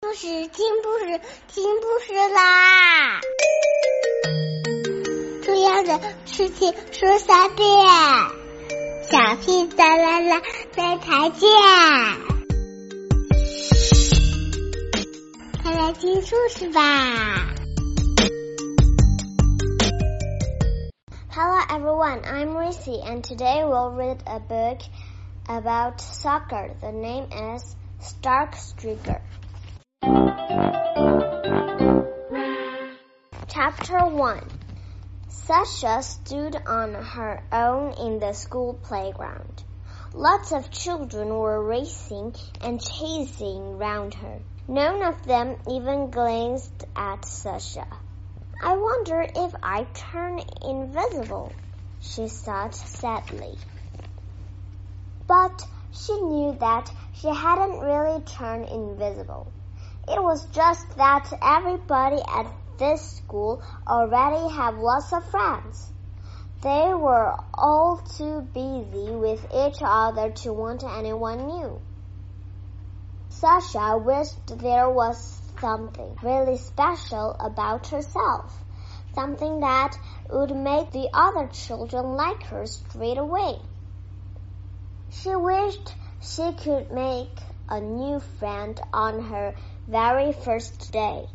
故事听故事听故事啦！重要的事情说三遍，小屁哒啦啦，再再见！快来听故事吧！Hello everyone, I'm Lucy, and today we'll read a book about soccer. The name is Star Striker. Chapter 1 Sasha stood on her own in the school playground. Lots of children were racing and chasing round her. None of them even glanced at Sasha. I wonder if I turn invisible, she thought sadly. But she knew that she hadn't really turned invisible. It was just that everybody at this school already had lots of friends. They were all too busy with each other to want anyone new. Sasha wished there was something really special about herself, something that would make the other children like her straight away. She wished she could make a new friend on her very first day.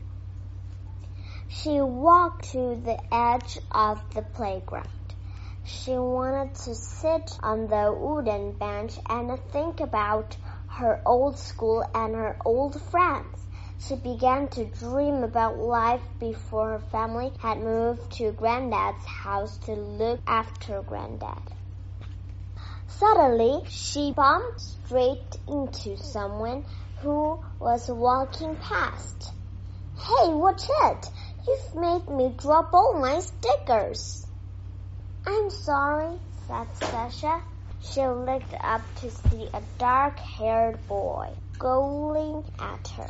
She walked to the edge of the playground. She wanted to sit on the wooden bench and think about her old school and her old friends. She began to dream about life before her family had moved to Granddad's house to look after Granddad. Suddenly, she bumped straight into someone who was walking past. Hey, watch it! You've made me drop all my stickers. I'm sorry, said Sasha. She looked up to see a dark-haired boy scowling at her.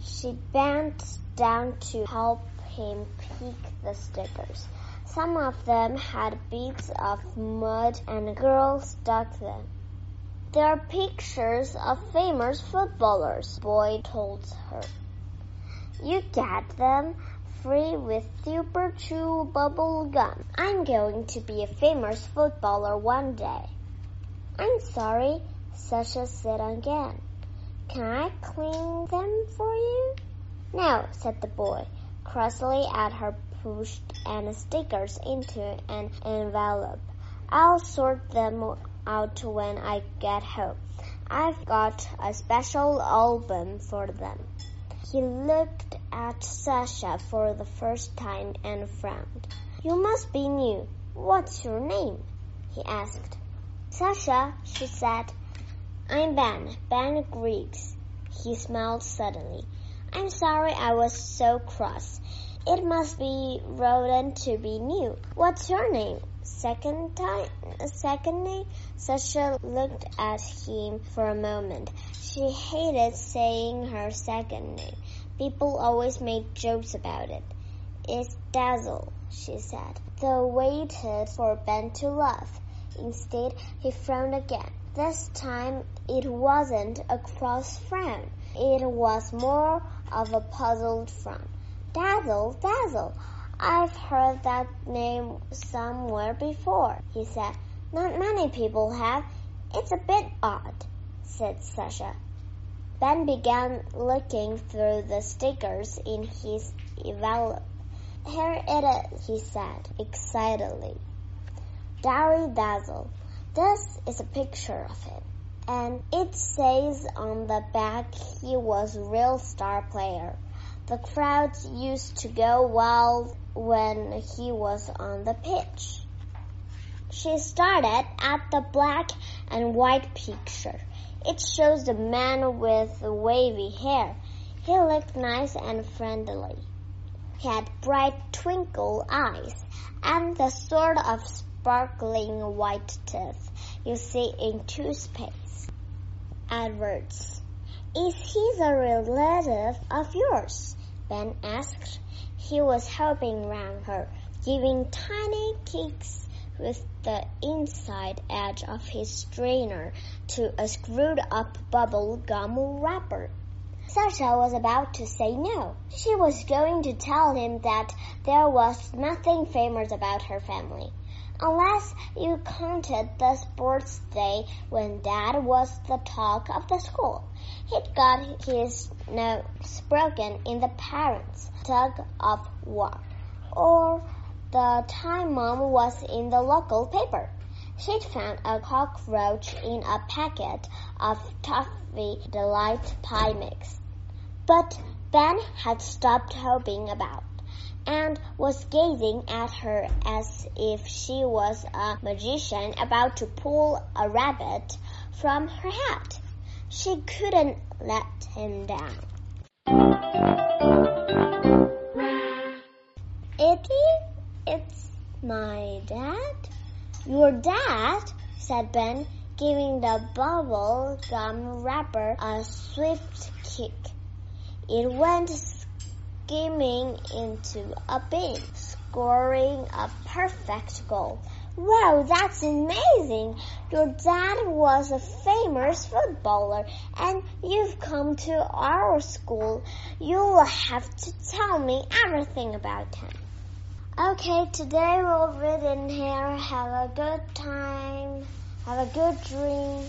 She bent down to help him pick the stickers. Some of them had bits of mud and girls stuck them. They're pictures of famous footballers, Boy told her. You get them free with Super Chew bubble gum. I'm going to be a famous footballer one day. I'm sorry, Sasha said again. Can I clean them for you? No, said the boy, crossly at her pushed and stickers into an envelope. I'll sort them out when I get home. I've got a special album for them. He looked at Sasha for the first time and frowned. You must be new. What's your name? he asked. Sasha, she said. I'm Ben, Ben Griggs. He smiled suddenly. I'm sorry I was so cross. It must be rodent to be new. What's your name? Second time, second name? Sasha looked at him for a moment. She hated saying her second name. People always made jokes about it. It's Dazzle, she said. They waited for Ben to laugh. Instead, he frowned again. This time, it wasn't a cross frown. It was more of a puzzled frown. Dazzle, Dazzle. I've heard that name somewhere before, he said. Not many people have. It's a bit odd, said Sasha. Ben began looking through the stickers in his envelope. Here it is, he said excitedly. Diary Dazzle. This is a picture of him. And it says on the back he was real star player. The crowds used to go wild when he was on the pitch. She started at the black and white picture. It shows the man with the wavy hair. He looked nice and friendly. He had bright twinkle eyes and the sort of sparkling white teeth you see in toothpaste. Adverts. Is he the relative of yours? Ben asked. He was helping round her, giving tiny kicks with the inside edge of his strainer to a screwed up bubble gum wrapper. Sasha was about to say no. She was going to tell him that there was nothing famous about her family. Unless you counted the sports day when Dad was the talk of the school. He'd got his nose broken in the parents' tug of war. Or the time Mom was in the local paper. She'd found a cockroach in a packet of toffee delight pie mix. But Ben had stopped hoping about and was gazing at her as if she was a magician about to pull a rabbit from her hat. She couldn't let him down. Eddie, it's my dad. Your dad, said Ben, giving the bubble gum wrapper a swift kick. It went skimming into a bin, scoring a perfect goal. Wow, that's amazing! Your dad was a famous footballer and you've come to our school. You'll have to tell me everything about him. Okay, today we'll read in here. Have a good time. Have a good dream.